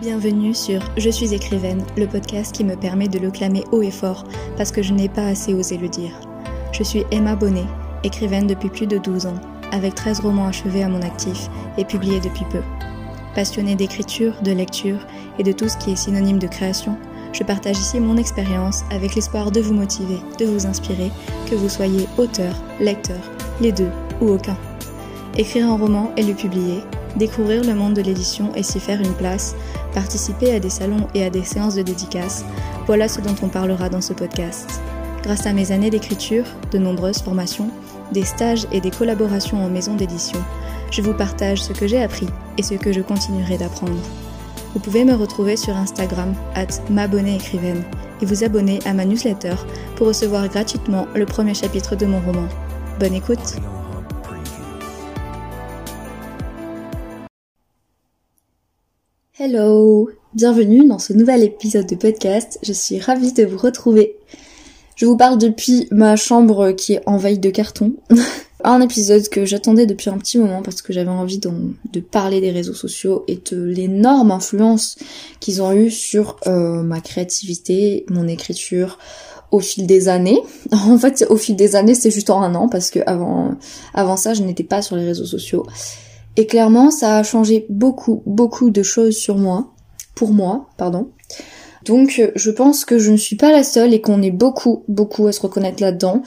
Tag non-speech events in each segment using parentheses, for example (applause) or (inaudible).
Bienvenue sur Je suis écrivaine, le podcast qui me permet de le clamer haut et fort parce que je n'ai pas assez osé le dire. Je suis Emma Bonnet, écrivaine depuis plus de 12 ans, avec 13 romans achevés à mon actif et publiés depuis peu. Passionnée d'écriture, de lecture et de tout ce qui est synonyme de création, je partage ici mon expérience avec l'espoir de vous motiver, de vous inspirer, que vous soyez auteur, lecteur, les deux ou aucun. Écrire un roman et le publier, découvrir le monde de l'édition et s'y faire une place, participer à des salons et à des séances de dédicaces, voilà ce dont on parlera dans ce podcast. Grâce à mes années d'écriture, de nombreuses formations, des stages et des collaborations en maison d'édition, je vous partage ce que j'ai appris et ce que je continuerai d'apprendre. Vous pouvez me retrouver sur Instagram, at écrivaine, et vous abonner à ma newsletter pour recevoir gratuitement le premier chapitre de mon roman. Bonne écoute! Hello, bienvenue dans ce nouvel épisode de podcast. Je suis ravie de vous retrouver. Je vous parle depuis ma chambre qui est envahie de carton. (laughs) un épisode que j'attendais depuis un petit moment parce que j'avais envie de, parler des réseaux sociaux et de l'énorme influence qu'ils ont eu sur euh, ma créativité, mon écriture au fil des années. (laughs) En fait, au fil des années, c'est juste en un an parce que avant, avant ça, je n'étais pas sur les réseaux sociaux. Et clairement, ça a changé beaucoup, beaucoup de choses sur moi. Pour moi, pardon. Donc je pense que je ne suis pas la seule et qu'on est beaucoup, beaucoup à se reconnaître là-dedans.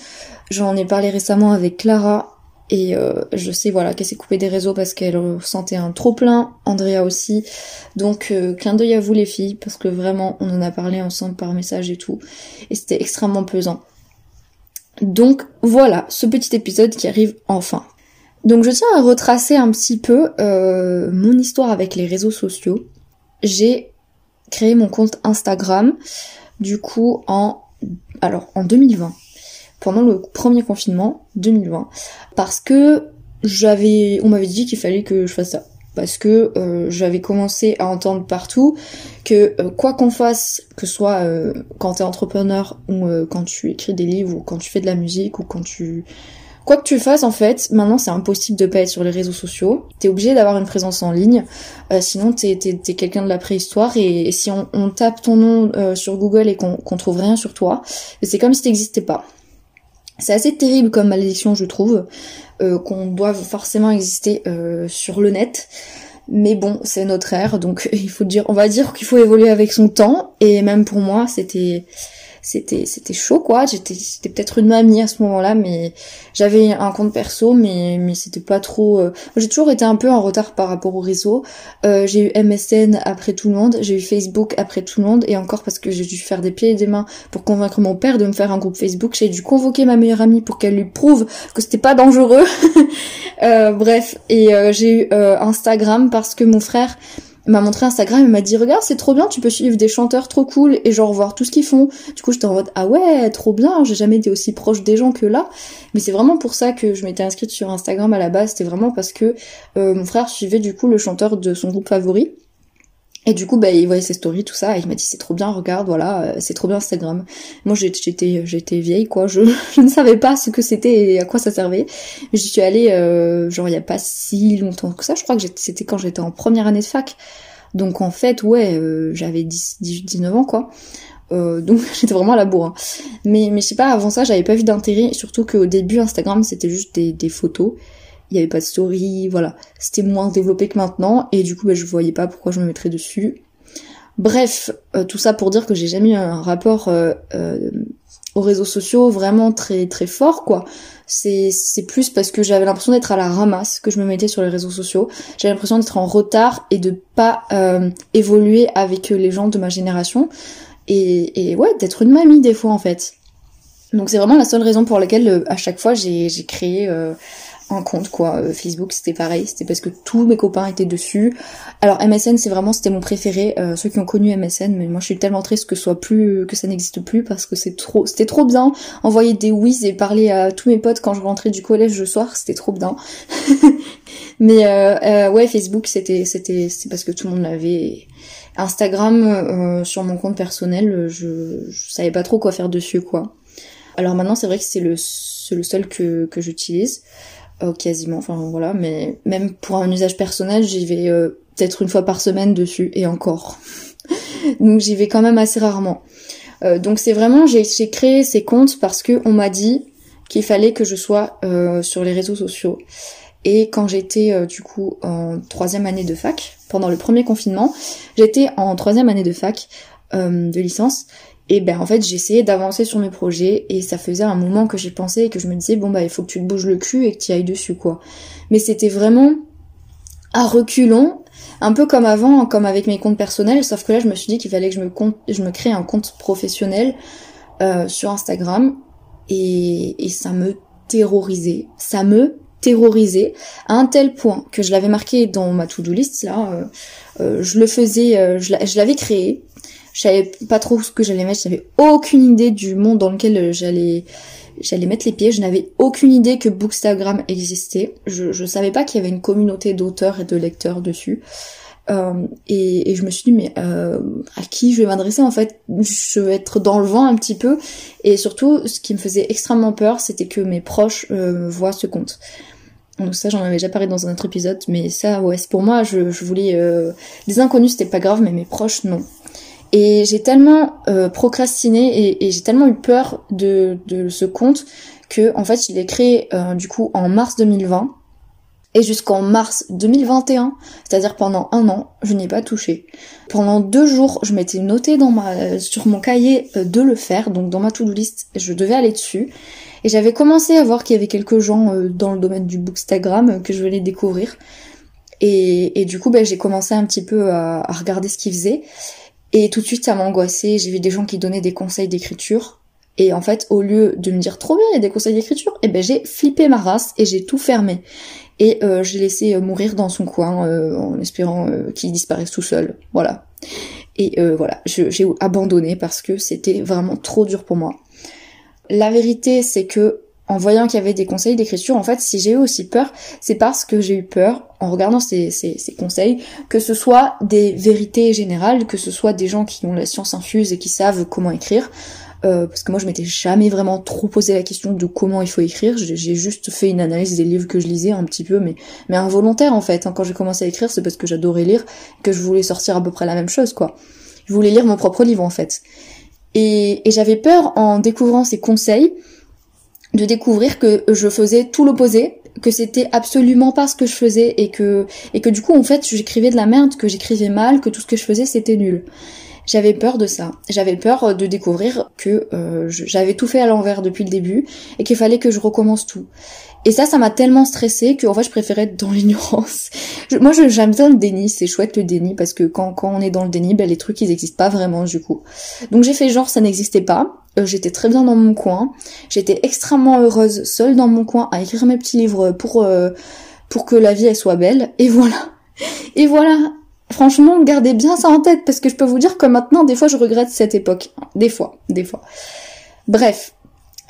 J'en ai parlé récemment avec Clara et euh, je sais voilà qu'elle s'est coupée des réseaux parce qu'elle ressentait un trop plein, Andrea aussi. Donc euh, clin d'œil à vous les filles parce que vraiment on en a parlé ensemble par message et tout et c'était extrêmement pesant. Donc voilà, ce petit épisode qui arrive enfin. Donc je tiens à retracer un petit peu euh, mon histoire avec les réseaux sociaux. J'ai créé mon compte Instagram du coup en alors en 2020 pendant le premier confinement 2020 parce que j'avais on m'avait dit qu'il fallait que je fasse ça. Parce que euh, j'avais commencé à entendre partout que euh, quoi qu'on fasse, que ce soit quand t'es entrepreneur ou quand tu écris des livres ou quand tu fais de la musique ou quand tu Quoi que tu fasses, en fait, maintenant c'est impossible de pas être sur les réseaux sociaux. T'es obligé d'avoir une présence en ligne, euh, sinon t'es es, quelqu'un de la préhistoire et, si on, tape ton nom euh, sur Google et qu'on trouve rien sur toi, c'est comme si t'existais pas. C'est assez terrible comme malédiction, je trouve, euh, qu'on doit forcément exister sur le net. Mais bon, c'est notre ère, donc (laughs) il faut dire, on va dire qu'il faut évoluer avec son temps. Et même pour moi, c'était c'était c'était chaud quoi. J'étais c'était peut-être une mamie à ce moment-là mais j'avais un compte perso mais mais c'était pas trop euh, j'ai toujours été un peu en retard par rapport au réseau. Euh, j'ai eu MSN après tout le monde j'ai eu Facebook après tout le monde et encore parce que j'ai dû faire des pieds et des mains pour convaincre mon père de me faire un groupe Facebook. J'ai dû convoquer ma meilleure amie pour qu'elle lui prouve que c'était pas dangereux. (laughs) Euh, bref et j'ai eu Instagram parce que mon frère m'a montré Instagram et m'a dit regarde c'est trop bien tu peux suivre des chanteurs trop cool et genre voir tout ce qu'ils font. Du coup j'étais en mode ah ouais trop bien j'ai jamais été aussi proche des gens que là. Mais c'est vraiment pour ça que je m'étais inscrite sur Instagram à la base c'était vraiment parce que euh, mon frère suivait du coup le chanteur de son groupe favori et du coup, bah, il voyait ses stories, tout ça, et il m'a dit c'est trop bien, regarde, voilà, euh, c'est trop bien Instagram. Moi, j'étais, j'étais vieille, quoi, je, (laughs) je, ne savais pas ce que c'était et à quoi ça servait. J'y suis allée, euh, genre, il y a pas si longtemps que ça, je crois que c'était quand j'étais en première année de fac. Donc, en fait, ouais, euh, j'avais 10, 18, 19 ans, quoi. donc (laughs) j'étais vraiment à la bourre. Hein. Mais, mais je sais pas, avant ça, j'avais pas vu d'intérêt, surtout qu'au début, Instagram, c'était juste des, des photos il y avait pas de story, voilà. C'était moins développé que maintenant, et du coup, bah, je voyais pas pourquoi je me mettrais dessus. Bref, euh, tout ça pour dire que j'ai jamais eu un rapport euh, euh, aux réseaux sociaux vraiment très très fort, quoi. C'est c'est plus parce que j'avais l'impression d'être à la ramasse que je me mettais sur les réseaux sociaux. J'avais l'impression d'être en retard et de pas évoluer avec les gens de ma génération. Et, et ouais, d'être une mamie des fois en fait. Donc c'est vraiment la seule raison pour laquelle à chaque fois j'ai créé compte quoi. Euh, Facebook c'était pareil, c'était parce que tous mes copains étaient dessus. Alors MSN c'est vraiment c'était mon préféré. Euh, ceux qui ont connu MSN, mais moi je suis tellement triste que soit plus que ça n'existe plus parce que c'est trop c'était trop bien. Envoyer des whiz et parler à tous mes potes quand je rentrais du collège le soir, c'était trop bien. (laughs) mais euh, ouais Facebook c'était c'était c'est parce que tout le monde l'avait. Instagram sur mon compte personnel, je, je savais pas trop quoi faire dessus quoi. Alors maintenant c'est vrai que c'est le le seul que j'utilise. Euh, quasiment, enfin voilà, mais même pour un usage personnel, j'y vais euh, peut-être une fois par semaine dessus et encore. (laughs) donc j'y vais quand même assez rarement. Euh, donc c'est vraiment j'ai créé ces comptes parce que on m'a dit qu'il fallait que je sois euh, sur les réseaux sociaux. Et quand j'étais du coup en troisième année de fac, pendant le premier confinement, j'étais en troisième année de fac de licence. Et ben en fait j'essayais d'avancer sur mes projets et ça faisait un moment que j'ai pensé et que je me disais bon bah il faut que tu te bouges le cul et que tu ailles dessus quoi. Mais c'était vraiment à reculons un peu comme avant, comme avec mes comptes personnels, sauf que là je me suis dit qu'il fallait que je me, crée un compte professionnel euh, sur Instagram et, et ça me terrorisait. Ça me terrorisait à un tel point que je l'avais marqué dans ma to-do list là. Euh, euh, je le faisais, euh, je l'avais créé. Je savais pas trop ce que j'allais mettre. J'avais aucune idée du monde dans lequel j'allais j'allais mettre les pieds. Je n'avais aucune idée que Bookstagram existait. Je, je savais pas qu'il y avait une communauté d'auteurs et de lecteurs dessus. Euh, et, et, je me suis dit mais euh, à qui je vais m'adresser en fait? Je vais être dans le vent un petit peu. Et surtout, ce qui me faisait extrêmement peur, c'était que mes proches euh, voient ce compte. Donc ça, j'en avais déjà parlé dans un autre épisode, mais ça, ouais, pour moi, je, je voulais... Euh, des inconnus, c'était pas grave, mais mes proches, non. Et j'ai tellement euh, procrastiné et, j'ai tellement eu peur de, de, ce compte que en fait je l'ai créé euh, du coup en mars 2020 et jusqu'en mars 2021, c'est-à-dire pendant un an, je n'y ai pas touché. Pendant deux jours, je m'étais noté dans ma, sur mon cahier euh, de le faire, donc dans ma to-do list, je devais aller dessus. Et j'avais commencé à voir qu'il y avait quelques gens dans le domaine du bookstagram que je voulais découvrir. Et, et du coup, ben, j'ai commencé un petit peu à, à regarder ce qu'ils faisaient. Et tout de suite, ça m'a. J'ai vu des gens qui donnaient des conseils d'écriture. Et en fait, au lieu de me dire trop bien, il y a des conseils d'écriture, eh ben j'ai flippé ma race et j'ai tout fermé. Et euh, j'ai laissé euh, mourir dans son coin euh, en espérant qu'il disparaisse tout seul. Voilà. Et voilà, j'ai abandonné parce que c'était vraiment trop dur pour moi. La vérité, c'est que en voyant qu'il y avait des conseils d'écriture, en fait, si j'ai eu aussi peur, c'est parce que j'ai eu peur, en regardant ces, conseils, que ce soit des vérités générales, que ce soit des gens qui ont la science infuse et qui savent comment écrire, euh, parce que moi je m'étais jamais vraiment trop posé la question de comment il faut écrire, j'ai juste fait une analyse des livres que je lisais un petit peu, mais, mais involontaire en fait. Hein. Quand j'ai commencé à écrire, c'est parce que j'adorais lire, que je voulais sortir à peu près la même chose, quoi. Je voulais lire mon propre livre en fait. Et, et j'avais peur en découvrant ces conseils de découvrir que je faisais tout l'opposé, que c'était absolument pas ce que je faisais et que et que du coup en fait j'écrivais de la merde, que j'écrivais mal, que tout ce que je faisais c'était nul. J'avais peur de ça. J'avais peur de découvrir que euh, j'avais tout fait à l'envers depuis le début et qu'il fallait que je recommence tout. Et ça, ça m'a tellement stressée que en fait, je préférais être dans (laughs) l'ignorance. moi, j'aime bien le déni. C'est chouette le déni parce que quand, quand on est dans le déni, ben, les trucs, ils n'existent pas vraiment du coup. Donc j'ai fait genre ça n'existait pas. Euh, j'étais très bien dans mon coin. J'étais extrêmement heureuse seule dans mon coin à écrire mes petits livres pour euh, pour que la vie elle soit belle. Et voilà. Et voilà. Franchement, gardez bien ça en tête parce que je peux vous dire que maintenant, des fois, je regrette cette époque. Des fois, des fois. Bref,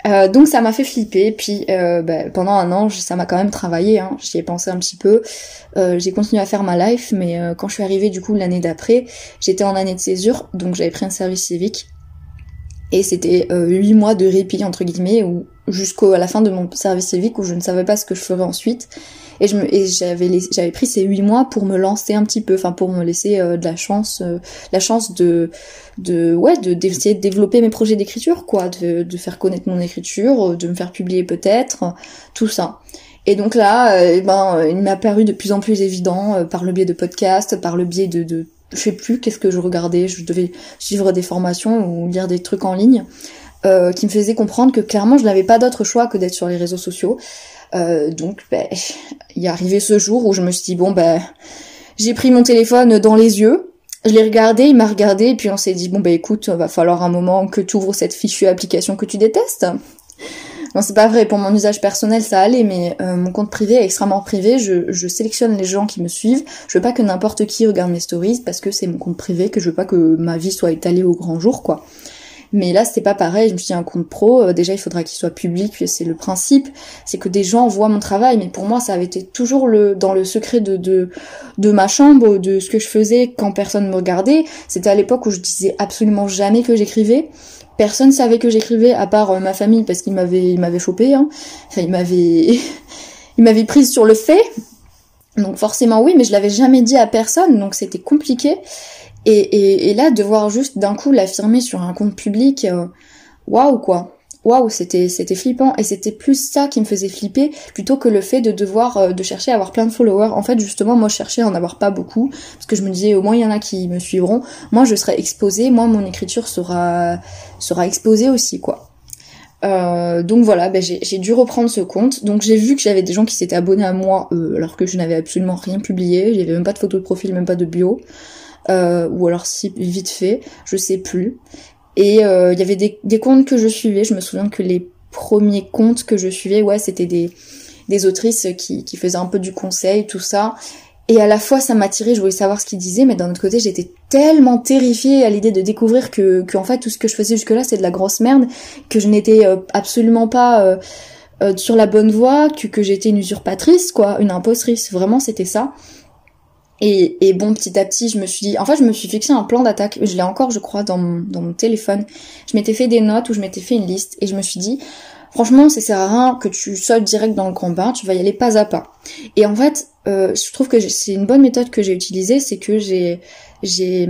euh, donc ça m'a fait flipper, puis euh, bah, pendant un an ça m'a quand même travaillé, hein. j'y ai pensé un petit peu, euh, j'ai continué à faire ma life, mais quand je suis arrivée du coup l'année d'après, j'étais en année de césure, donc j'avais pris un service civique, et c'était huit mois de répit entre guillemets, ou jusqu'à la fin de mon service civique où je ne savais pas ce que je ferais ensuite, et j'avais pris ces huit mois pour me lancer un petit peu enfin pour me laisser euh, de la chance euh, la chance de de ouais de d'essayer de développer mes projets d'écriture quoi de de faire connaître mon écriture de me faire publier peut-être tout ça. Et donc là euh, eh ben il m'a paru de plus en plus évident par le biais de podcasts par le biais de de je sais plus qu'est-ce que je regardais je devais suivre des formations ou lire des trucs en ligne euh, qui me faisaient comprendre que clairement je n'avais pas d'autre choix que d'être sur les réseaux sociaux euh, donc, ben, (laughs) il est arrivé ce jour où je me suis dit bon ben, j'ai pris mon téléphone dans les yeux, je l'ai regardé, il m'a regardé, et puis on s'est dit bon ben écoute, va falloir un moment que tu ouvres cette fichue application que tu détestes. Non, c'est pas vrai. Pour mon usage personnel, ça allait, mais euh, mon compte privé est extrêmement privé. Je, je, sélectionne les gens qui me suivent. Je veux pas que n'importe qui regarde mes stories parce que c'est mon compte privé, que je veux pas que ma vie soit étalée au grand jour, quoi. Mais là, c'était pas pareil. Je me suis dit, un compte pro, euh, déjà, il faudra qu'il soit public. C'est le principe. C'est que des gens voient mon travail. Mais pour moi, ça avait été toujours le, dans le secret de, de, de ma chambre, de ce que je faisais quand personne me regardait. C'était à l'époque où je disais absolument jamais que j'écrivais. Personne savait que j'écrivais, à part euh, ma famille, parce qu'il m'avait, il m'avait chopé, hein. Enfin, il m'avait, (laughs) il m'avait prise sur le fait. Donc forcément oui, mais je l'avais jamais dit à personne, donc c'était compliqué. Et, là, de voir juste d'un coup l'affirmer sur un compte public, euh, waouh quoi waouh, c'était c'était flippant et c'était plus ça qui me faisait flipper plutôt que le fait de devoir euh, de chercher à avoir plein de followers. En fait, justement, moi je cherchais à en avoir pas beaucoup parce que je me disais au moins il y en a qui me suivront. Moi, je serai exposée, moi mon écriture sera sera exposée aussi quoi. Euh, donc voilà, ben j'ai dû reprendre ce compte. Donc j'ai vu que j'avais des gens qui s'étaient abonnés à moi euh, alors que je n'avais absolument rien publié. J'avais même pas de photo de profil, même pas de bio. Euh, ou alors si vite fait, je sais plus. Et euh, il y avait des, des, comptes que je suivais. Je me souviens que les premiers comptes que je suivais, ouais, c'était des, des autrices qui, qui faisaient un peu du conseil, tout ça. Et à la fois, ça m'attirait, je voulais savoir ce qu'ils disaient, mais d'un autre côté, j'étais tellement terrifiée à l'idée de découvrir que, que, en fait, tout ce que je faisais jusque-là, c'est de la grosse merde, que je n'étais euh, absolument pas euh, euh, sur la bonne voie, que, que j'étais une usurpatrice, quoi, une impostrice. Vraiment, c'était ça. Et, bon, petit à petit, je me suis dit, en fait, je me suis fixé un plan d'attaque. Je l'ai encore, je crois, dans mon, téléphone. Je m'étais fait des notes où je m'étais fait une liste et je me suis dit, franchement, ça sert à rien que tu sautes direct dans le combat. Tu vas y aller pas à pas. Et en fait, euh, je trouve que c'est une bonne méthode que j'ai utilisée, c'est que j'ai j'ai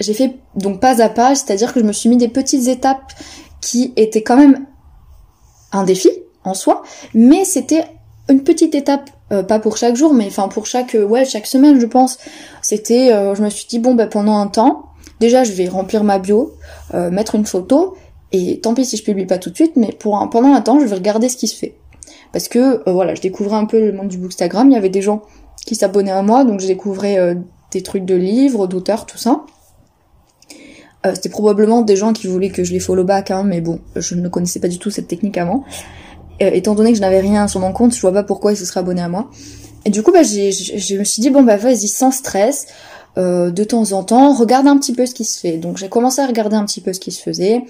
j'ai fait donc pas à pas, c'est-à-dire que je me suis mis des petites étapes qui étaient quand même un défi en soi, mais c'était une petite étape euh, pas pour chaque jour, mais enfin pour chaque euh, semaine je pense. C'était, euh, je me suis dit bon bah pendant un temps, déjà je vais remplir ma bio, mettre une photo et tant pis si je publie pas tout de suite, mais pendant un temps je vais regarder ce qui se fait parce que voilà je découvrais un peu le monde du bookstagram, il y avait des gens qui s'abonnaient à moi donc je découvrais des trucs de livres, d'auteurs, tout ça. C'était probablement des gens qui voulaient que je les follow back, hein, mais bon, je ne connaissais pas du tout cette technique avant. Euh, étant donné que je n'avais rien sur mon compte, je vois pas pourquoi il se serait abonné à moi. Et du coup, bah, je me suis dit, bon, bah, vas-y, sans stress, euh, de temps en temps, regarde un petit peu ce qui se fait. Donc, j'ai commencé à regarder un petit peu ce qui se faisait,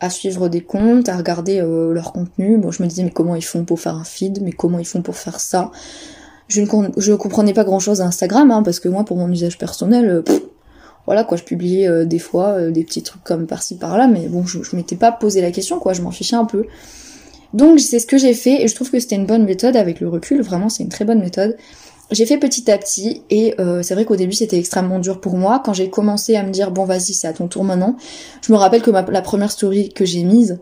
à suivre des comptes, à regarder euh, leur contenu. Bon, je me disais, mais comment ils font pour faire un feed? Mais comment ils font pour faire ça? Je ne je comprenais pas grand-chose à Instagram, hein, parce que moi, pour mon usage personnel, voilà, quoi, je publiais des fois des petits trucs comme par-ci, par-là, mais bon, je, je m'étais pas posé la question, quoi, je m'en fichais un peu. Donc c'est ce que j'ai fait et je trouve que c'était une bonne méthode avec le recul, vraiment c'est une très bonne méthode. J'ai fait petit à petit et euh, c'est vrai qu'au début c'était extrêmement dur pour moi. Quand j'ai commencé à me dire bon vas-y c'est à ton tour maintenant, je me rappelle que la première story que j'ai mise,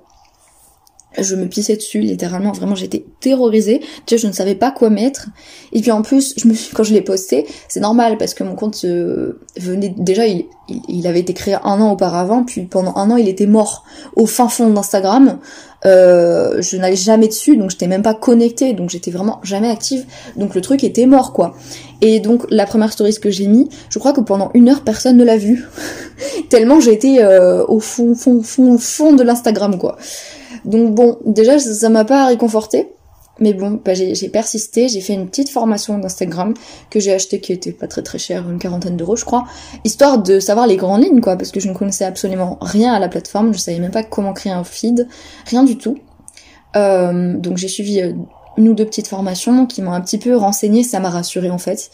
je me pissais dessus littéralement. Vraiment j'étais terrorisée. Tu sais je ne savais pas quoi mettre. Et puis en plus quand je l'ai posté c'est normal parce que mon compte euh, venait déjà il, avait été créé un an auparavant. Puis pendant un an il était mort au fin fond d'Instagram. Euh, je n'allais jamais dessus donc j'étais même pas connectée. Donc j'étais vraiment jamais active. Donc le truc était mort quoi. Et donc la première story que j'ai mis je crois que pendant une heure personne ne l'a vu (laughs) tellement été euh, au fond fond fond fond de l'Instagram quoi donc bon, déjà ça m'a pas réconforté. Mais bon, bah, j'ai persisté, j'ai fait une petite formation d'Instagram que j'ai acheté qui était pas très très cher, une quarantaine d'euros je crois, histoire de savoir les grandes lignes quoi, parce que je ne connaissais absolument rien à la plateforme, je savais même pas comment créer un feed, rien du tout. Euh, donc j'ai suivi euh, une ou deux petites formations qui m'ont un petit peu renseigné, ça m'a rassuré en fait.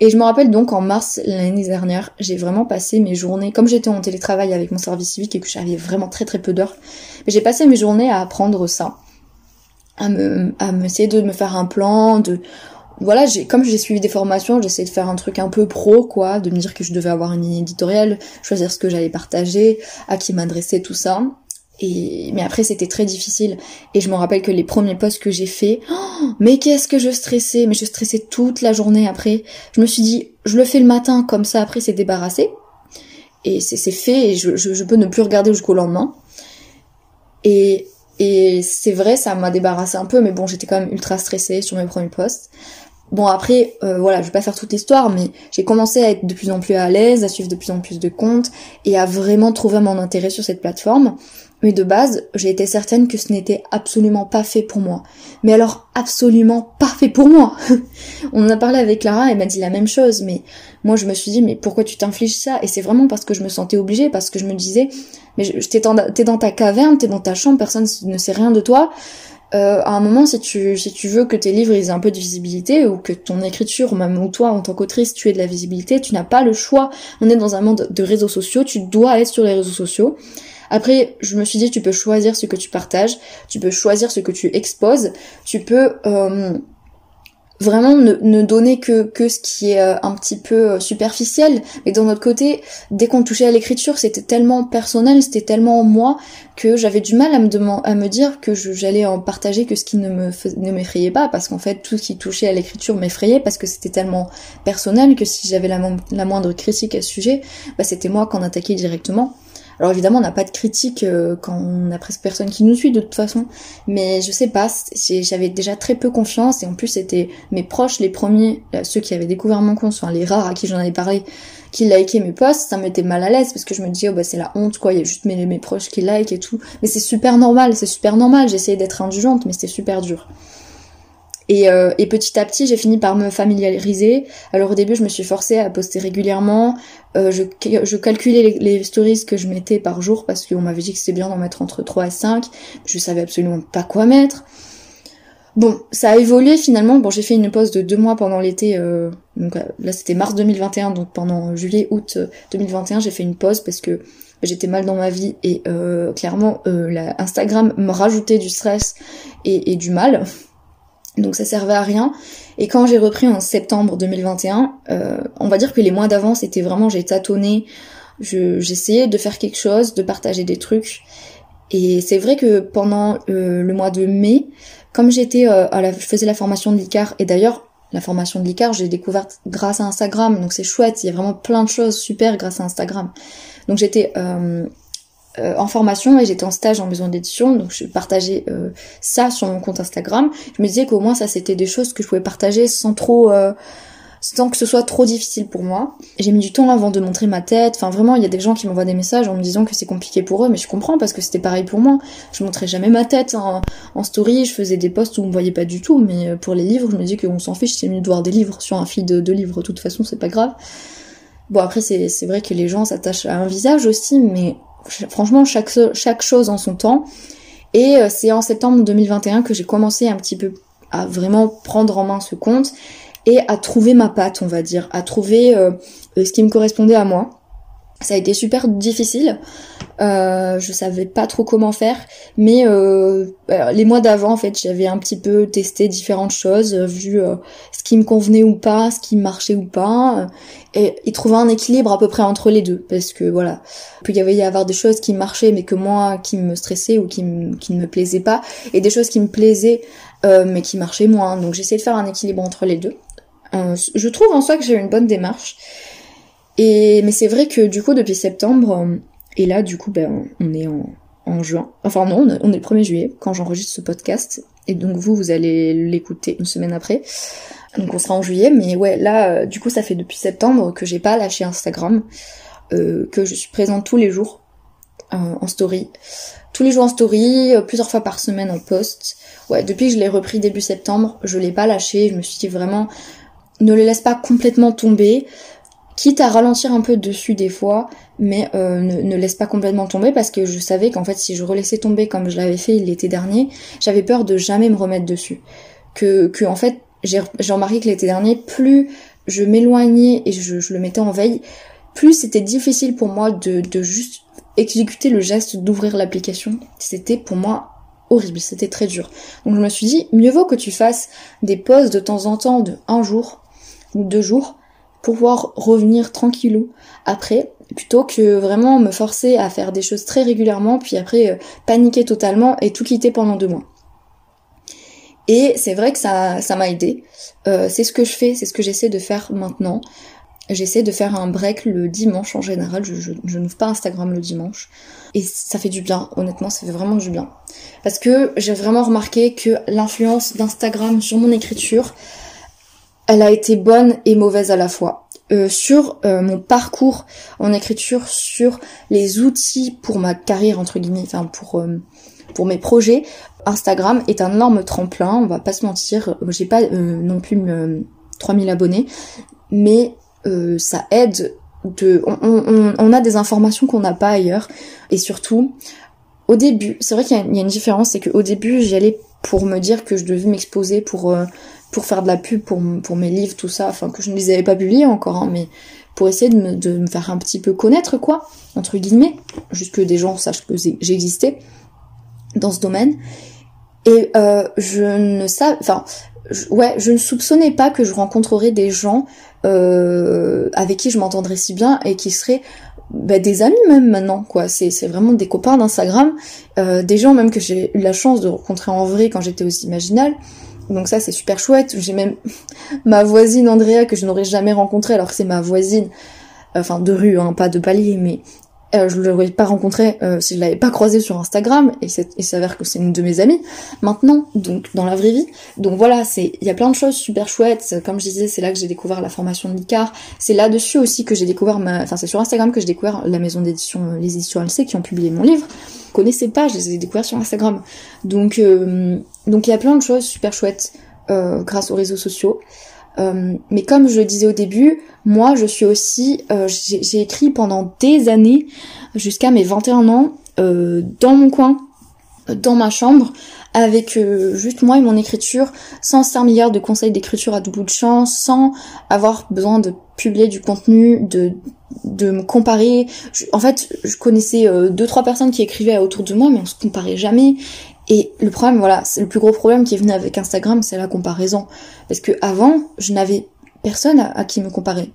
Et je me rappelle donc en mars l'année dernière, j'ai vraiment passé mes journées, comme j'étais en télétravail avec mon service civique et que j'avais vraiment très très peu d'heures, j'ai passé mes journées à apprendre ça, à me, à me essayer de me faire un plan, de voilà, j'ai comme j'ai suivi des formations, j'essayais de faire un truc un peu pro quoi, de me dire que je devais avoir une ligne éditoriale, choisir ce que j'allais partager, à qui m'adresser tout ça. Et, mais après c'était très difficile et je me rappelle que les premiers posts que j'ai fait, oh, (gasps) mais qu'est-ce que je stressais, mais je stressais toute la journée après. Je me suis dit, je le fais le matin comme ça après c'est débarrassé et c'est fait et je, je, peux ne plus regarder jusqu'au lendemain. Et, et c'est vrai, ça m'a débarrassé un peu, mais bon, j'étais quand même ultra stressée sur mes premiers posts. Bon après, euh, voilà, je vais pas faire toute l'histoire, mais j'ai commencé à être de plus en plus à l'aise, à suivre de plus en plus de comptes et à vraiment trouver mon intérêt sur cette plateforme. Mais de base, j'ai été certaine que ce n'était absolument pas fait pour moi. Mais alors absolument pas fait pour moi. (laughs) On en a parlé avec Clara, elle m'a dit la même chose, mais moi je me suis dit mais pourquoi tu t'infliges ça? Et c'est vraiment parce que je me sentais obligée, parce que je me disais mais t'es dans, ta caverne, t'es dans ta chambre, personne ne sait rien de toi. Euh, à un moment, si tu, veux que tes livres aient un peu de visibilité, ou que ton écriture, même ou toi en tant qu'autrice, tu aies de la visibilité, tu n'as pas le choix. On est dans un monde de réseaux sociaux, tu dois être sur les réseaux sociaux. Après, je me suis dit, tu peux choisir ce que tu partages, tu peux choisir ce que tu exposes, tu peux euh, vraiment ne, ne donner que, que ce qui est euh, un petit peu euh, superficiel. Mais d'un autre côté, dès qu'on touchait à l'écriture, c'était tellement personnel, c'était tellement moi, que j'avais du mal à me, à me dire que j'allais en partager que ce qui ne me ne m'effrayait pas, parce qu'en fait, tout ce qui touchait à l'écriture m'effrayait, parce que c'était tellement personnel que si j'avais la, la moindre critique à ce sujet, bah, c'était moi qu'on attaquait directement. Alors évidemment, on n'a pas de critique euh, quand on a presque personne qui nous suit de toute façon, mais je sais pas, j'avais déjà très peu confiance. Et en plus c'était mes proches les premiers, euh, ceux qui avaient découvert mon compte, enfin les rares à qui j'en avais parlé, qui likaient mes posts, ça m'était mal à l'aise parce que je me disais oh bah c'est la honte quoi, il y a juste mes, proches qui like et tout, mais c'est super normal, c'est super normal, j'essayais d'être indulgente mais c'était super dur. Et, euh, et, petit à petit, j'ai fini par me familiariser. Alors au début, je me suis forcée à poster régulièrement. Euh, je, je, calculais les, stories que je mettais par jour parce qu'on m'avait dit que c'était bien d'en mettre entre 3 et 5. Je savais absolument pas quoi mettre. Bon, ça a évolué finalement. Bon, j'ai fait une pause de deux mois pendant l'été. Euh, donc là, c'était mars 2021. Donc pendant juillet, août 2021, j'ai fait une pause parce que j'étais mal dans ma vie et clairement, la Instagram me rajoutait du stress et du mal. Donc ça servait à rien. Et quand j'ai repris en septembre 2021, euh, on va dire que les mois d'avant, c'était vraiment, j'ai tâtonné, j'essayais de faire quelque chose, de partager des trucs. Et c'est vrai que pendant euh, le mois de mai, comme j'étais euh, à la, je faisais la formation de l'ICAR, et d'ailleurs, la formation de l'ICAR, j'ai découverte grâce à Instagram, donc c'est chouette, il y a vraiment plein de choses super grâce à Instagram. Donc j'étais euh, euh, en formation et j'étais en stage en maison d'édition, donc je partageais euh, ça sur mon compte Instagram. Je me disais qu'au moins ça c'était des choses que je pouvais partager sans trop, euh, sans que ce soit trop difficile pour moi. J'ai mis du temps avant de montrer ma tête. Enfin vraiment, il y a des gens qui m'envoient des messages en me disant que c'est compliqué pour eux, mais je comprends parce que c'était pareil pour moi. Je montrais jamais ma tête en, story, je faisais des posts où on me voyait pas du tout, mais pour les livres, je me dis qu'on s'en fiche, c'est mieux de voir des livres sur un fil de, de livres. De toute façon, c'est pas grave. Bon après c'est vrai que les gens s'attachent à un visage aussi, mais franchement chaque, chose en son temps. Et euh, c'est en septembre 2021 que j'ai commencé un petit peu à vraiment prendre en main ce compte et à trouver ma patte, on va dire, à trouver euh, euh, ce qui me correspondait à moi. Ça a été super difficile. Euh, je savais pas trop comment faire, mais euh, les mois d'avant, en fait, j'avais un petit peu testé différentes choses, vu ce qui me convenait ou pas, ce qui marchait ou pas, et, et trouver un équilibre à peu près entre les deux, parce que voilà, il y avait avoir des choses qui marchaient, mais que moi, qui me stressaient ou qui, qui ne me plaisaient pas, et des choses qui me plaisaient, mais qui marchaient moins. Donc j'essayais de faire un équilibre entre les deux. je trouve en soi que j'ai une bonne démarche. Et mais c'est vrai que du coup depuis septembre euh, et là du coup ben on est en, en juin. Enfin non, on est le 1er juillet quand j'enregistre ce podcast et donc vous vous allez l'écouter une semaine après. Donc on sera en juillet mais ouais là euh, du coup ça fait depuis septembre que j'ai pas lâché Instagram euh, que je suis présente tous les jours en story. Tous les jours en story, plusieurs fois par semaine en post. Ouais, depuis que je l'ai repris début septembre, je l'ai pas lâché, je me suis dit vraiment ne le laisse pas complètement tomber quitte à ralentir un peu dessus des fois, mais euh, ne, laisse pas complètement tomber parce que je savais qu'en fait si je relaissais tomber comme je l'avais fait l'été dernier, j'avais peur de jamais me remettre dessus. Que, que en fait, j'ai remarqué que l'été dernier, plus je m'éloignais et je, le mettais en veille, plus c'était difficile pour moi de, de juste exécuter le geste d'ouvrir l'application. C'était pour moi horrible, c'était très dur. Donc je me suis dit, mieux vaut que tu fasses des pauses de temps en temps de un jour ou deux jours pouvoir revenir tranquillou après, plutôt que vraiment me forcer à faire des choses très régulièrement, puis après euh, paniquer totalement et tout quitter pendant deux mois. Et c'est vrai que ça, ça m'a aidé. Euh, c'est ce que je fais, c'est ce que j'essaie de faire maintenant. J'essaie de faire un break le dimanche en général. Je, je, je n'ouvre pas Instagram le dimanche. Et ça fait du bien, honnêtement, ça fait vraiment du bien. Parce que j'ai vraiment remarqué que l'influence d'Instagram sur mon écriture, elle a été bonne et mauvaise à la fois. Euh, sur euh, mon parcours en écriture, sur les outils pour ma carrière entre guillemets, enfin pour euh, pour mes projets, Instagram est un énorme tremplin. On va pas se mentir, j'ai pas non plus 3000 abonnés, mais ça aide. De, on, on, a des informations qu'on n'a pas ailleurs et surtout au début, c'est vrai qu'il y, y, a une différence, c'est qu'au début j'y allais pour me dire que je devais m'exposer pour pour faire de la pub pour, pour mes livres, tout ça, enfin que je ne les avais pas publiés encore, hein, mais pour essayer de me, de me faire un petit peu connaître, quoi, entre guillemets, juste que des gens sachent que j'existais dans ce domaine. Et euh, je ne sais, enfin, ouais, je ne soupçonnais pas que je rencontrerais des gens euh, avec qui je m'entendrais si bien et qui seraient bah, des amis même maintenant quoi c'est c'est vraiment des copains d'Instagram euh, des gens même que j'ai eu la chance de rencontrer en vrai quand j'étais aux Imaginales donc ça c'est super chouette. J'ai même (laughs) ma voisine Andrea que je n'aurais jamais rencontrée alors que c'est ma voisine enfin de rue hein, pas de palier mais euh, je ne l'aurais pas rencontré euh, si je l'avais pas croisé sur Instagram et il s'avère que c'est une de mes amies maintenant donc dans la vraie vie. Donc voilà c'est il y a plein de choses super chouettes. Comme je disais c'est là que j'ai découvert la formation de l'ICAR. C'est là dessus aussi que j'ai découvert ma enfin c'est sur Instagram que j'ai découvert la maison d'édition euh, les éditions LC qui ont publié mon livre. Je connaissais pas je les ai découverts sur Instagram. Donc donc il y a plein de choses super chouettes grâce aux réseaux sociaux euh, mais comme je le disais au début, moi je suis aussi, euh, j'ai écrit pendant des années, jusqu'à mes 21 ans, euh, dans mon coin, dans ma chambre, avec juste moi et mon écriture, sans 5 milliards de conseils d'écriture à tout bout de champ, sans avoir besoin de publier du contenu, de me comparer. en fait, je connaissais deux trois personnes qui écrivaient autour de moi, mais on se comparait jamais. Et le problème, voilà, c'est le plus gros problème qui est venu avec Instagram, c'est la comparaison. Parce que avant, je n'avais personne à, qui me comparer.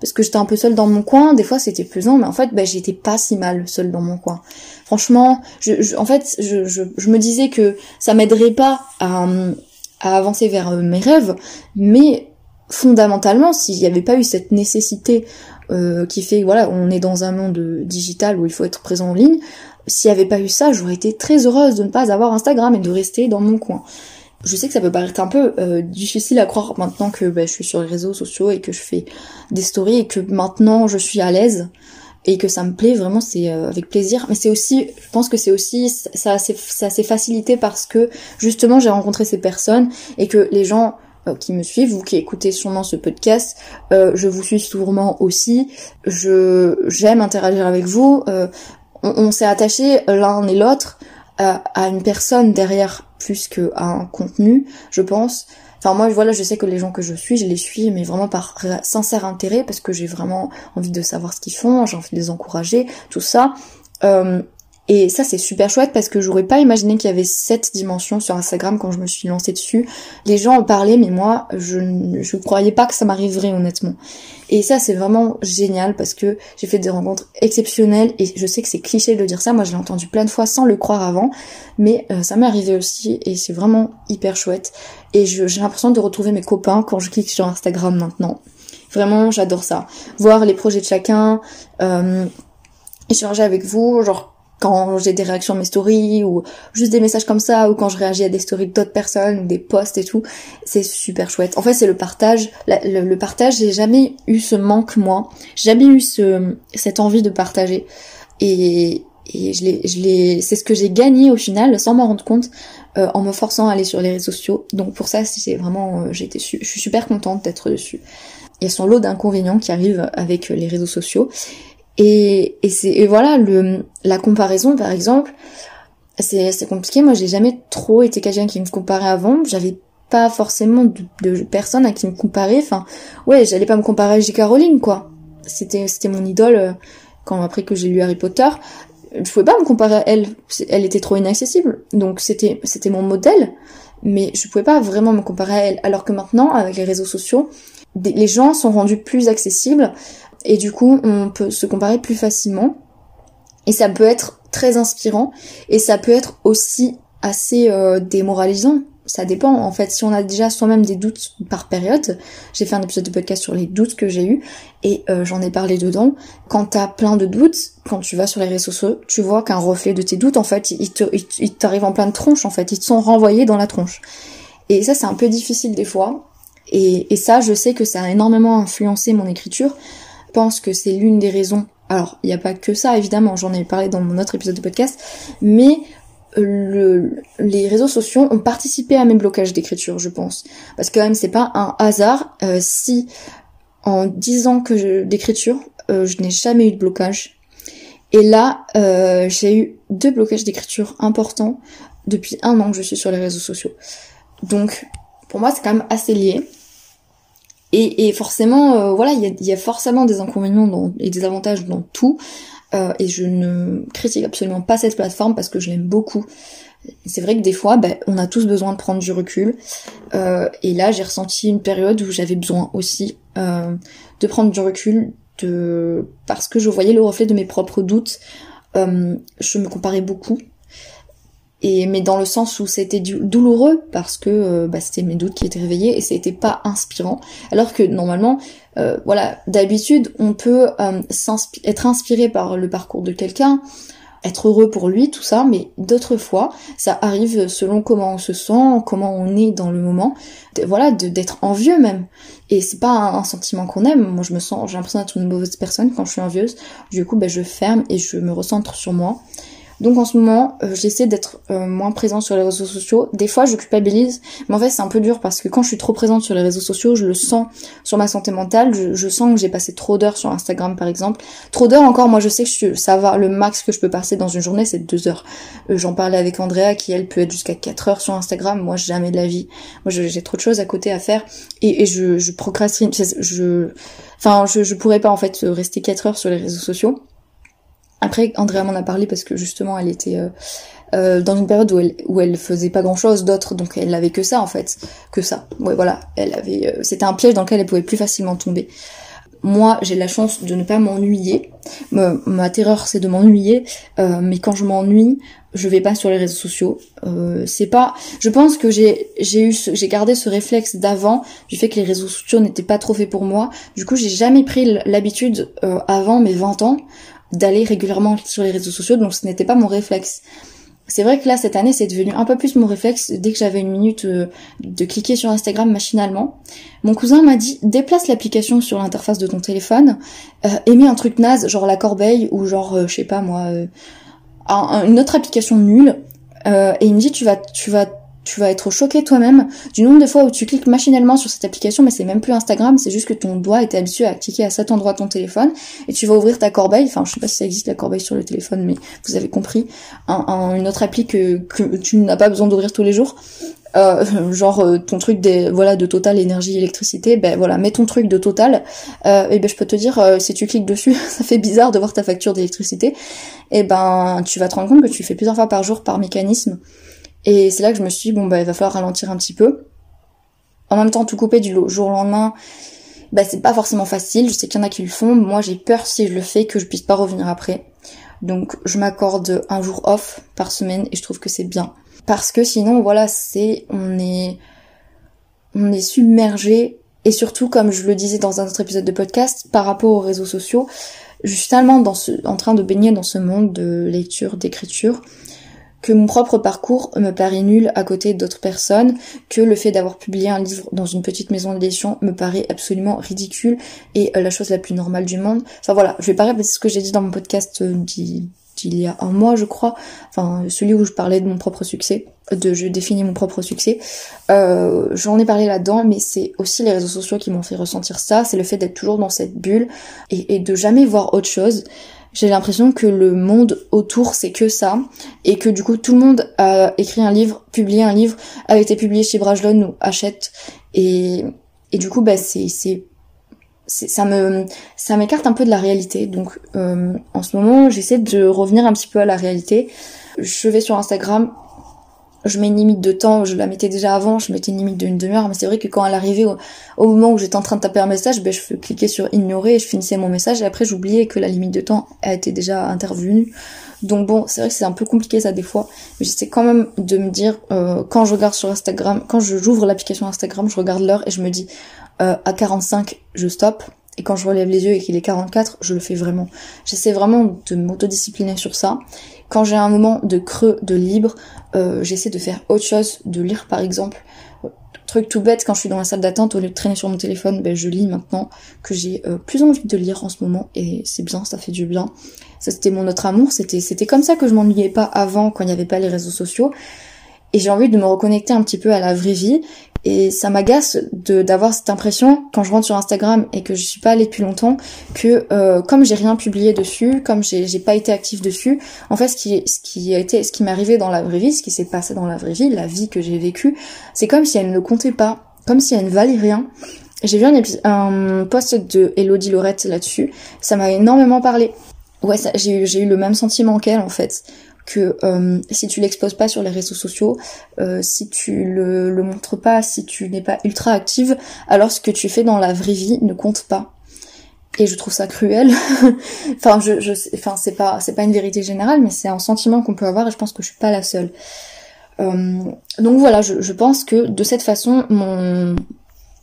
Parce que j'étais un peu seule dans mon coin, des fois c'était pesant, mais en fait, bah, j'étais pas si mal seule dans mon coin. Franchement, je, en fait, je, je, me disais que ça m'aiderait pas à, à avancer vers euh, mes rêves, mais fondamentalement, s'il n'y avait pas eu cette nécessité euh, qui fait, voilà, on est dans un monde digital où il faut être présent en ligne, s'il n'y avait pas eu ça, j'aurais été très heureuse de ne pas avoir Instagram et de rester dans mon coin. Je sais que ça peut paraître un peu euh, difficile à croire maintenant que bah, je suis sur les réseaux sociaux et que je fais des stories et que maintenant je suis à l'aise et que ça me plaît vraiment c'est euh, avec plaisir mais c'est aussi je pense que c'est aussi ça s'est facilité parce que justement j'ai rencontré ces personnes et que les gens euh, qui me suivent, vous qui écoutez sûrement ce podcast, je vous suis sûrement aussi. Je j'aime interagir avec vous. Euh, on, s'est attaché l'un et l'autre à, une personne derrière plus qu'à un contenu, je pense. Enfin moi voilà, je sais que les gens que je suis, je les suis mais vraiment par sincère intérêt parce que j'ai vraiment envie de savoir ce qu'ils font, j'ai envie de les encourager, tout ça. Euh, et ça c'est super chouette parce que j'aurais pas imaginé qu'il y avait cette dimension sur Instagram quand je me suis lancée dessus. Les gens en parlaient mais moi je ne croyais pas que ça m'arriverait honnêtement. Et ça c'est vraiment génial parce que j'ai fait des rencontres exceptionnelles et je sais que c'est cliché de dire ça, moi je l'ai entendu plein de fois sans le croire avant, mais euh, ça m'est arrivé aussi et c'est vraiment hyper chouette. Et j'ai l'impression de retrouver mes copains quand je clique sur Instagram maintenant. Vraiment j'adore ça. Voir les projets de chacun, euh, échanger avec vous, genre quand j'ai des réactions à mes stories ou juste des messages comme ça ou quand je réagis à des stories d'autres personnes ou des posts et tout, c'est super chouette. En fait, c'est le partage. le, partage, j'ai jamais eu ce manque moi, j'ai jamais eu ce cette envie de partager et et je l'ai c'est ce que j'ai gagné au final sans m'en rendre compte euh, en me forçant à aller sur les réseaux sociaux. Donc pour ça, c'est vraiment euh, été je suis super contente d'être dessus. Il y a son lot d'inconvénients qui arrivent avec les réseaux sociaux et, et c'est voilà le la comparaison par exemple, c'est c'est compliqué. Moi, j'ai jamais trop été quelqu'un qui me comparait avant. J'avais pas forcément de, de, personnes à qui me comparer. Enfin, ouais, j'allais pas me comparer à J.K. Rowling quoi. C'était c'était mon idole euh, quand après que j'ai lu Harry Potter. Je pouvais pas me comparer à elle. Elle était trop inaccessible. Donc c'était c'était mon modèle, mais je pouvais pas vraiment me comparer à elle. Alors que maintenant, avec les réseaux sociaux, les gens sont rendus plus accessibles et du coup on peut se comparer plus facilement. Et ça peut être très inspirant. Et ça peut être aussi assez euh, démoralisant. Ça dépend en fait. Si on a déjà soi-même des doutes par période j'ai fait un épisode de podcast sur les doutes que j'ai eu et euh, j'en ai parlé dedans. Quand t'as plein de doutes quand tu vas sur les réseaux sociaux tu vois qu'un reflet de tes doutes en fait il t'arrive en plein de tronche en fait. Ils te sont renvoyés dans la tronche. Et ça c'est un peu difficile des fois. Et, et ça je sais que ça a énormément influencé mon écriture pense que c'est l'une des raisons. Alors, il n'y a pas que ça, évidemment, j'en ai parlé dans mon autre épisode de podcast, mais le, les réseaux sociaux ont participé à mes blocages d'écriture, je pense. Parce que quand même, c'est pas un hasard euh, si en 10 ans que d'écriture, euh, je n'ai jamais eu de blocage. Et là, euh, j'ai eu deux blocages d'écriture importants depuis un an que je suis sur les réseaux sociaux. Donc, pour moi, c'est quand même assez lié. Et, et forcément, euh, voilà, il y a, forcément des inconvénients dans, et des avantages dans tout. Euh, et je ne critique absolument pas cette plateforme parce que je l'aime beaucoup. C'est vrai que des fois, ben, on a tous besoin de prendre du recul. Euh, et là, j'ai ressenti une période où j'avais besoin aussi euh, de prendre du recul, de parce que je voyais le reflet de mes propres doutes. Euh, je me comparais beaucoup. Et mais dans le sens où c'était douloureux parce que euh, bah, c'était mes doutes qui étaient réveillés et c'était pas inspirant. Alors que normalement, euh, voilà, d'habitude, on peut être inspiré par le parcours de quelqu'un, être heureux pour lui, tout ça, mais d'autres fois, ça arrive selon comment on se sent, comment on est dans le moment, voilà, d'être envieux même. Et c'est pas un, sentiment qu'on aime. Moi, je me sens, j'ai l'impression d'être une mauvaise personne quand je suis envieuse. Du coup, ben, je ferme et je me recentre sur moi. Donc en ce moment, euh, j'essaie d'être euh, moins présente sur les réseaux sociaux. Des fois, je culpabilise, mais en fait, c'est un peu dur parce que quand je suis trop présente sur les réseaux sociaux, je le sens sur ma santé mentale. Je, sens que j'ai passé trop d'heures sur Instagram, par exemple. Trop d'heures encore. Moi, je sais que ça va. Le max que je peux passer dans une journée, c'est deux heures. Euh, j'en parlais avec Andrea, qui elle peut être jusqu'à 4 heures sur Instagram. Moi, jamais de la vie. Moi, j'ai trop de choses à côté à faire et, je, procrastine. Je, enfin, je, je pourrais pas en fait rester 4 heures sur les réseaux sociaux. Après, Andrea m'en a parlé parce que justement, elle était euh, euh, dans une période où elle où elle faisait pas grand chose d'autre, donc elle avait que ça en fait, que ça. Ouais, voilà, elle avait, euh, c'était un piège dans lequel elle pouvait plus facilement tomber. Moi, j'ai la chance de ne pas m'ennuyer. Ma, terreur, c'est de m'ennuyer, mais quand je m'ennuie, je vais pas sur les réseaux sociaux. c'est pas. Je pense que j'ai j'ai eu j'ai gardé ce réflexe d'avant du fait que les réseaux sociaux n'étaient pas trop faits pour moi. Du coup, j'ai jamais pris l'habitude avant mes 20 ans d'aller régulièrement sur les réseaux sociaux, donc ce n'était pas mon réflexe. C'est vrai que là, cette année, c'est devenu un peu plus mon réflexe. Dès que j'avais une minute euh, de cliquer sur Instagram machinalement, mon cousin m'a dit déplace l'application sur l'interface de ton téléphone, euh, un truc naze, genre la corbeille ou genre, euh, je sais pas moi, une autre application nulle. et il me dit tu vas, tu vas tu vas être choqué toi-même du nombre de fois où tu cliques machinalement sur cette application, mais c'est même plus Instagram, c'est juste que ton doigt était habitué à cliquer à cet endroit de ton téléphone, et tu vas ouvrir ta corbeille, enfin je sais pas si ça existe la corbeille sur le téléphone, mais vous avez compris, une autre appli que, tu n'as pas besoin d'ouvrir tous les jours, euh, genre euh, ton truc des voilà de Total énergie électricité ben voilà mets ton truc de Total. Euh, et ben je peux te dire euh, si tu cliques dessus (laughs) ça fait bizarre de voir ta facture d'électricité. Et ben tu vas te rendre compte que tu fais plusieurs fois par jour par mécanisme et c'est là que je me suis dit, bon, bah, il va falloir ralentir un petit peu. En même temps, tout couper du jour au lendemain, bah, c'est pas forcément facile. Je sais qu'il y en a qui le font. Moi, j'ai peur si je le fais que je puisse pas revenir après. Donc, je m'accorde un jour off par semaine et je trouve que c'est bien. Parce que sinon, voilà, c'est, on est, on est submergé. Et surtout, comme je le disais dans un autre épisode de podcast, par rapport aux réseaux sociaux, je suis tellement en train de baigner dans ce monde de lecture, d'écriture, que mon propre parcours me paraît nul à côté d'autres personnes, que le fait d'avoir publié un livre dans une petite maison d'édition me paraît absolument ridicule et euh, la chose la plus normale du monde. Enfin voilà, je vais pas répéter ce que j'ai dit dans mon podcast euh, d'il y a un mois je crois, enfin celui où je parlais de mon propre succès, de je définis mon propre succès. Euh, J'en ai parlé là-dedans, mais c'est aussi les réseaux sociaux qui m'ont fait ressentir ça, c'est le fait d'être toujours dans cette bulle et, et de jamais voir autre chose j'ai l'impression que le monde autour c'est que ça et que du coup tout le monde a écrit un livre, publié un livre, a été publié chez Brajlon ou achète et et du coup bah c'est c'est ça me ça m'écarte un peu de la réalité. Donc euh, en ce moment j'essaie de revenir un petit peu à la réalité. Je vais sur Instagram je mets une limite de temps, je la mettais déjà avant, je mettais une limite d'une demi-heure, mais c'est vrai que quand elle arrivait au, moment où j'étais en train de taper un message, ben, je cliquais sur ignorer et je finissais mon message et après j'oubliais que la limite de temps a été déjà intervenue. Donc bon, c'est vrai que c'est un peu compliqué ça des fois, mais j'essaie quand même de me dire, euh, quand je regarde sur Instagram, quand j'ouvre l'application Instagram, je regarde l'heure et je me dis, euh, à 45, je stoppe, et quand je relève les yeux et qu'il est 44, je le fais vraiment. J'essaie vraiment de m'autodiscipliner sur ça. Quand j'ai un moment de creux, de libre, euh, j'essaie de faire autre chose, de lire par exemple. Truc tout bête, quand je suis dans la salle d'attente, au lieu de traîner sur mon téléphone, ben, je lis maintenant que j'ai euh, plus envie de lire en ce moment et c'est bien, ça fait du bien. Ça c'était mon autre amour, c'était comme ça que je m'ennuyais pas avant quand il n'y avait pas les réseaux sociaux. Et j'ai envie de me reconnecter un petit peu à la vraie vie et ça m'agace de d'avoir cette impression quand je rentre sur Instagram et que je suis pas allée depuis longtemps que euh, comme j'ai rien publié dessus, comme j'ai pas été active dessus, en fait ce qui ce qui a été ce qui m'est arrivé dans la vraie vie, ce qui s'est passé dans la vraie vie, la vie que j'ai vécue, c'est comme si elle ne comptait pas, comme si elle ne valait rien. J'ai vu un, un post de Elodie Lorette là-dessus, ça m'a énormément parlé. Ouais, j'ai eu j'ai eu le même sentiment qu'elle en fait que euh, si tu l'exposes pas sur les réseaux sociaux, euh, si tu le, le montres pas, si tu n'es pas ultra active, alors ce que tu fais dans la vraie vie ne compte pas. Et je trouve ça cruel. (laughs) enfin, je, enfin, c'est pas, c'est pas une vérité générale, mais c'est un sentiment qu'on peut avoir et je pense que je suis pas la seule. Euh, donc voilà, je, pense que de cette façon,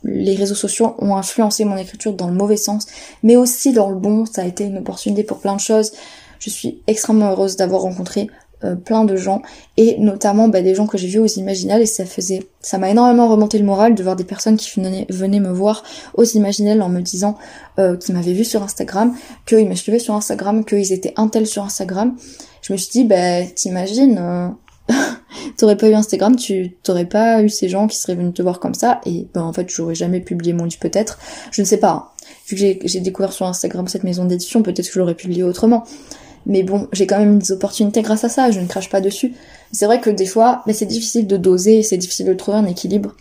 les réseaux sociaux ont influencé mon écriture dans le mauvais sens, mais aussi dans le bon. Ça a été une opportunité pour plein de choses. Je suis extrêmement heureuse d'avoir rencontré euh, plein de gens et notamment bah, des gens que j'ai vus aux Imaginales et ça faisait, ça m'a énormément remonté le moral de voir des personnes qui venaient, me voir aux Imaginales en me disant euh, qu'ils m'avaient vu sur Instagram, qu'ils me suivaient sur Instagram, qu'ils étaient un tel sur Instagram. Je me suis dit, bah t'imagines. Euh, (laughs) t'aurais pas eu Instagram, tu t'aurais pas eu ces gens qui seraient venus te voir comme ça, et ben en fait j'aurais jamais publié mon livre peut-être, je ne sais pas. Vu que j'ai découvert sur Instagram cette maison d'édition, peut-être que je l'aurais publié autrement. Mais bon, j'ai quand même des opportunités grâce à ça, je ne crache pas dessus. C'est vrai que des fois, mais c'est difficile de doser, c'est difficile de trouver un équilibre.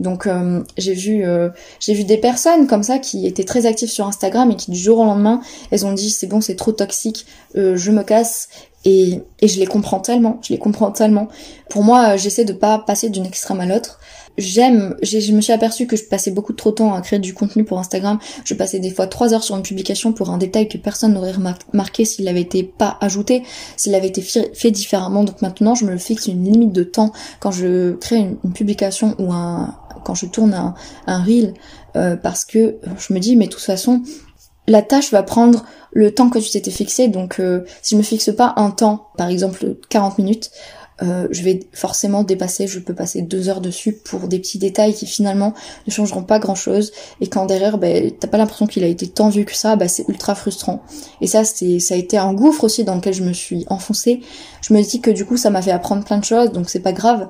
Donc euh, j'ai vu euh, j'ai vu des personnes comme ça qui étaient très actives sur Instagram et qui du jour au lendemain elles ont dit c'est bon c'est trop toxique euh, je me casse et, et je les comprends tellement je les comprends tellement pour moi j'essaie de pas passer d'une extrême à l'autre j'aime, je me suis aperçue que je passais beaucoup trop de temps à créer du contenu pour Instagram. Je passais des fois trois heures sur une publication pour un détail que personne n'aurait remarqué s'il avait été pas ajouté, s'il avait été fait différemment. Donc maintenant, je me fixe une limite de temps quand je crée une, publication ou un, quand je tourne un, un reel, euh, parce que je me dis, mais de toute façon, la tâche va prendre le temps que tu t'étais fixé. Donc, euh, si je me fixe pas un temps, par exemple 40 minutes, euh, je vais forcément dépasser, je peux passer deux heures dessus pour des petits détails qui finalement ne changeront pas grand chose et quand derrière ben, t'as pas l'impression qu'il a été tant vu que ça, bah c'est ultra frustrant. Et ça c'est ça a été un gouffre aussi dans lequel je me suis enfoncée. Je me dis que du coup ça m'a fait apprendre plein de choses donc c'est pas grave,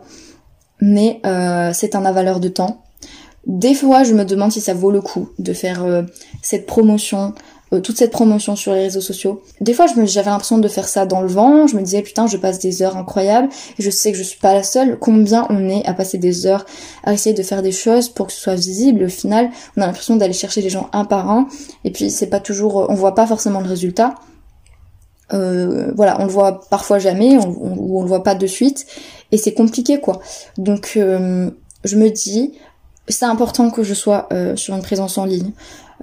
mais euh, c'est un avaleur de temps. Des fois je me demande si ça vaut le coup de faire euh, cette promotion, euh, toute cette promotion sur les réseaux sociaux. Des fois, j'avais l'impression de faire ça dans le vent. Je me disais putain, je passe des heures incroyables. Je sais que je suis pas la seule. Combien on est à passer des heures à essayer de faire des choses pour que ce soit visible? Au final, on a l'impression d'aller chercher les gens un par un. Et puis c'est pas toujours, on voit pas forcément le résultat. Euh, voilà, on le voit parfois jamais, ou on, le voit pas de suite, et c'est compliqué quoi. Donc euh, je me dis, c'est important que je sois sur une présence en ligne.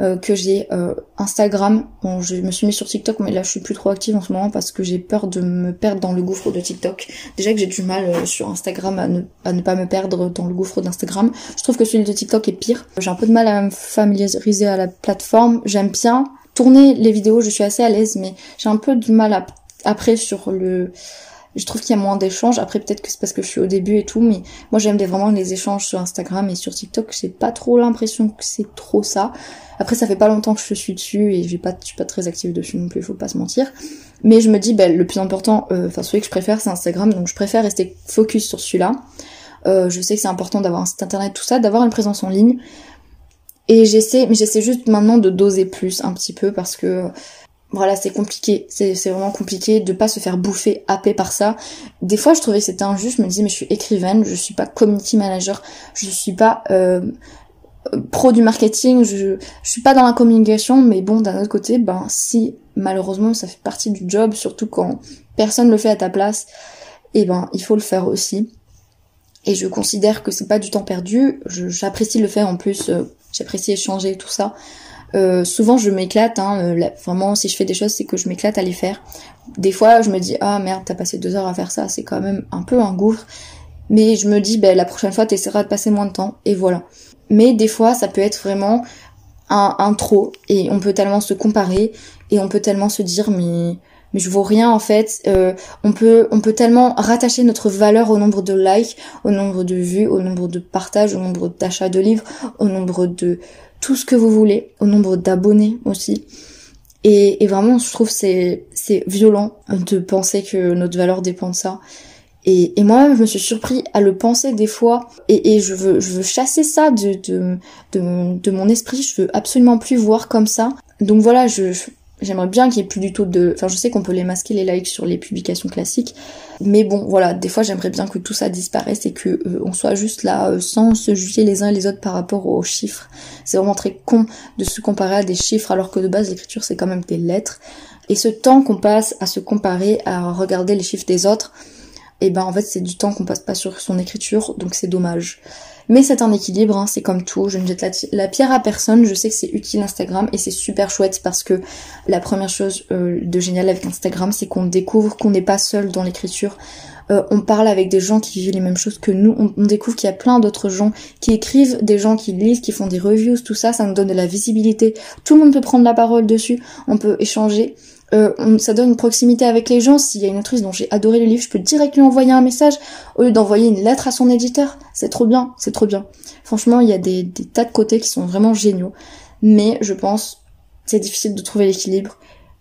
Euh, que j'ai euh, Instagram. Bon, je me suis mis sur TikTok, mais là je suis plus trop active en ce moment parce que j'ai peur de me perdre dans le gouffre de TikTok. Déjà que j'ai du mal euh, sur Instagram à ne, pas me perdre dans le gouffre d'Instagram. Je trouve que celui de TikTok est pire. J'ai un peu de mal à me familiariser à la plateforme. J'aime bien tourner les vidéos, je suis assez à l'aise, mais j'ai un peu du mal après sur le je trouve qu'il y a moins d'échanges. Après, peut-être que c'est parce que je suis au début et tout, mais moi j'aime vraiment les échanges sur Instagram et sur TikTok. J'ai pas trop l'impression que c'est trop ça. Après, ça fait pas longtemps que je suis dessus et j'ai pas, je suis pas très active dessus non plus, faut pas se mentir. Mais je me dis, ben, le plus important, euh, enfin celui que je préfère, c'est Instagram, donc je préfère rester focus sur celui-là. Euh, je sais que c'est important d'avoir un site internet, tout ça, d'avoir une présence en ligne. Et j'essaie, mais j'essaie juste maintenant de doser plus un petit peu parce que voilà, c'est compliqué. C'est, vraiment compliqué de pas se faire bouffer, happer par ça. Des fois, je trouvais que c'était injuste. Je me disais, mais je suis écrivaine, je suis pas community manager, je suis pas euh, pro du marketing, je, je suis pas dans la communication. Mais bon, d'un autre côté, ben si malheureusement ça fait partie du job, surtout quand personne le fait à ta place, et eh ben il faut le faire aussi. Et je considère que c'est pas du temps perdu. j'apprécie le faire en plus. Euh, j'apprécie échanger tout ça. Euh, souvent je m'éclate, hein, euh, vraiment si je fais des choses c'est que je m'éclate à les faire. Des fois je me dis ah merde t'as passé deux heures à faire ça, c'est quand même un peu un gouffre. Mais je me dis ben la prochaine fois t'essaieras de passer moins de temps et voilà. Mais des fois ça peut être vraiment un, un trop et on peut tellement se comparer et on peut tellement se dire mais mais je vaux rien en fait. Euh, on peut on peut tellement rattacher notre valeur au nombre de likes, au nombre de vues, au nombre de partages, au nombre d'achats de livres, au nombre de tout ce que vous voulez, au nombre d'abonnés aussi. Et, vraiment, je trouve c'est c'est violent de penser que notre valeur dépend de ça. Et, et moi, je me suis surpris à le penser des fois. Et, je veux je veux chasser ça de mon esprit. Je veux absolument plus voir comme ça. Donc voilà, je, J'aimerais bien qu'il y ait plus du tout de... Enfin, je sais qu'on peut les masquer les likes sur les publications classiques, mais bon, voilà, des fois j'aimerais bien que tout ça disparaisse et que euh, on soit juste là euh, sans se juger les uns et les autres par rapport aux chiffres. C'est vraiment très con de se comparer à des chiffres alors que de base l'écriture c'est quand même des lettres. Et ce temps qu'on passe à se comparer, à regarder les chiffres des autres, et eh ben en fait c'est du temps qu'on passe pas sur son écriture, donc c'est dommage. Mais c'est un équilibre, hein, c'est comme tout, je ne jette la, pierre à personne, je sais que c'est utile Instagram et c'est super chouette parce que la première chose euh, de génial avec Instagram c'est qu'on découvre qu'on n'est pas seul dans l'écriture, euh, on parle avec des gens qui vivent les mêmes choses que nous, on, découvre qu'il y a plein d'autres gens qui écrivent, des gens qui lisent, qui font des reviews, tout ça, ça nous donne de la visibilité. Tout le monde peut prendre la parole dessus, on peut échanger. Euh, ça donne une proximité avec les gens. S'il y a une autrice dont j'ai adoré le livre, je peux direct lui envoyer un message au lieu d'envoyer une lettre à son éditeur. C'est trop bien, c'est trop bien. Franchement, il y a des, des tas de côtés qui sont vraiment géniaux. Mais je pense c'est difficile de trouver l'équilibre.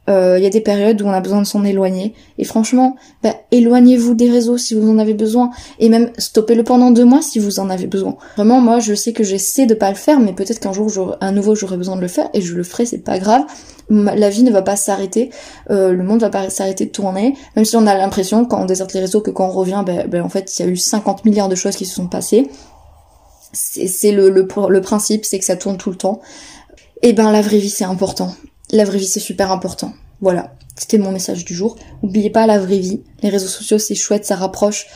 Euh, il y a des périodes où on a besoin de s'en éloigner. Et franchement, bah, éloignez-vous des réseaux si vous en avez besoin. Et même stoppez-le pendant deux mois si vous en avez besoin. Vraiment, moi, je sais que j'essaie de pas le faire, mais peut-être qu'un jour, à nouveau, j'aurai besoin de le faire et je le ferai, c'est pas grave. La vie ne va pas s'arrêter, euh, le monde va pas s'arrêter de tourner, même si on a l'impression, quand on déserte les réseaux, que quand on revient, ben en fait, il y a eu 50 milliards de choses qui se sont passées. C'est le, le, le principe, c'est que ça tourne tout le temps. Et ben la vraie vie c'est important la vraie vie c'est super important. Voilà, c'était mon message du jour. N'oubliez pas la vraie vie. Les réseaux sociaux c'est chouette, ça rapproche,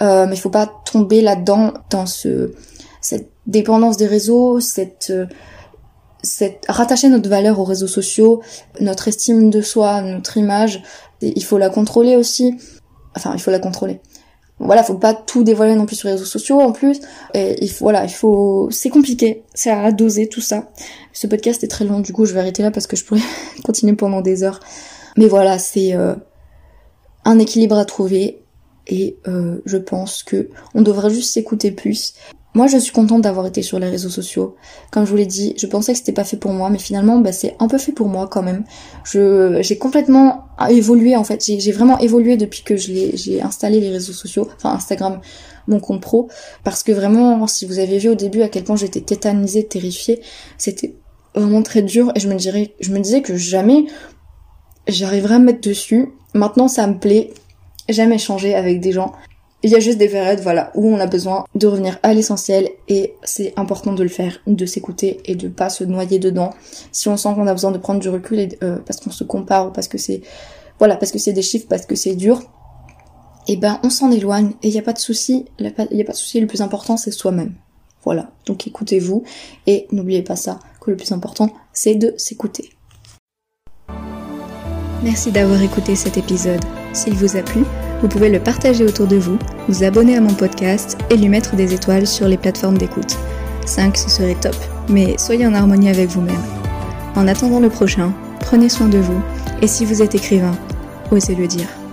euh, mais il faut pas tomber là-dedans dans ce cette dépendance des réseaux, cette euh, cette rattacher notre valeur aux réseaux sociaux, notre estime de soi, notre image, il faut la contrôler aussi. Enfin, il faut la contrôler voilà, faut pas tout dévoiler non plus sur les réseaux sociaux en plus. Voilà, il faut, c'est compliqué, c'est à doser tout ça. Ce podcast est très long, du coup je vais arrêter là parce que je pourrais (laughs) continuer pendant des heures. Mais voilà, c'est euh, un équilibre à trouver et euh, je pense que on devrait juste s'écouter plus. Moi, je suis contente d'avoir été sur les réseaux sociaux. Comme je vous l'ai dit, je pensais que c'était pas fait pour moi, mais finalement, bah, c'est un peu fait pour moi quand même. Je, j'ai complètement évolué en fait. J'ai, vraiment évolué depuis que j'ai installé les réseaux sociaux, enfin Instagram, mon compte pro, parce que vraiment, si vous avez vu au début à quel point j'étais tétanisée, terrifiée, c'était vraiment très dur et je me dirais, je me disais que jamais j'arriverais à me mettre dessus. Maintenant, ça me plaît. J'aime échanger avec des gens. Il y a juste des périodes, voilà, où on a besoin de revenir à l'essentiel et c'est important de le faire, de s'écouter et de pas se noyer dedans. Si on sent qu'on a besoin de prendre du recul euh, parce qu'on se compare ou parce que c'est, voilà, parce que c'est des chiffres, parce que c'est dur, et eh ben on s'en éloigne et il n'y a pas de souci. Il n'y a pas de souci. Le plus important c'est soi-même. Voilà. Donc écoutez-vous et n'oubliez pas ça, que le plus important c'est de s'écouter. Merci d'avoir écouté cet épisode. S'il vous a plu, vous pouvez le partager autour de vous, vous abonner à mon podcast et lui mettre des étoiles sur les plateformes d'écoute. 5, ce serait top, mais soyez en harmonie avec vous-même. En attendant le prochain, prenez soin de vous, et si vous êtes écrivain, osez le dire.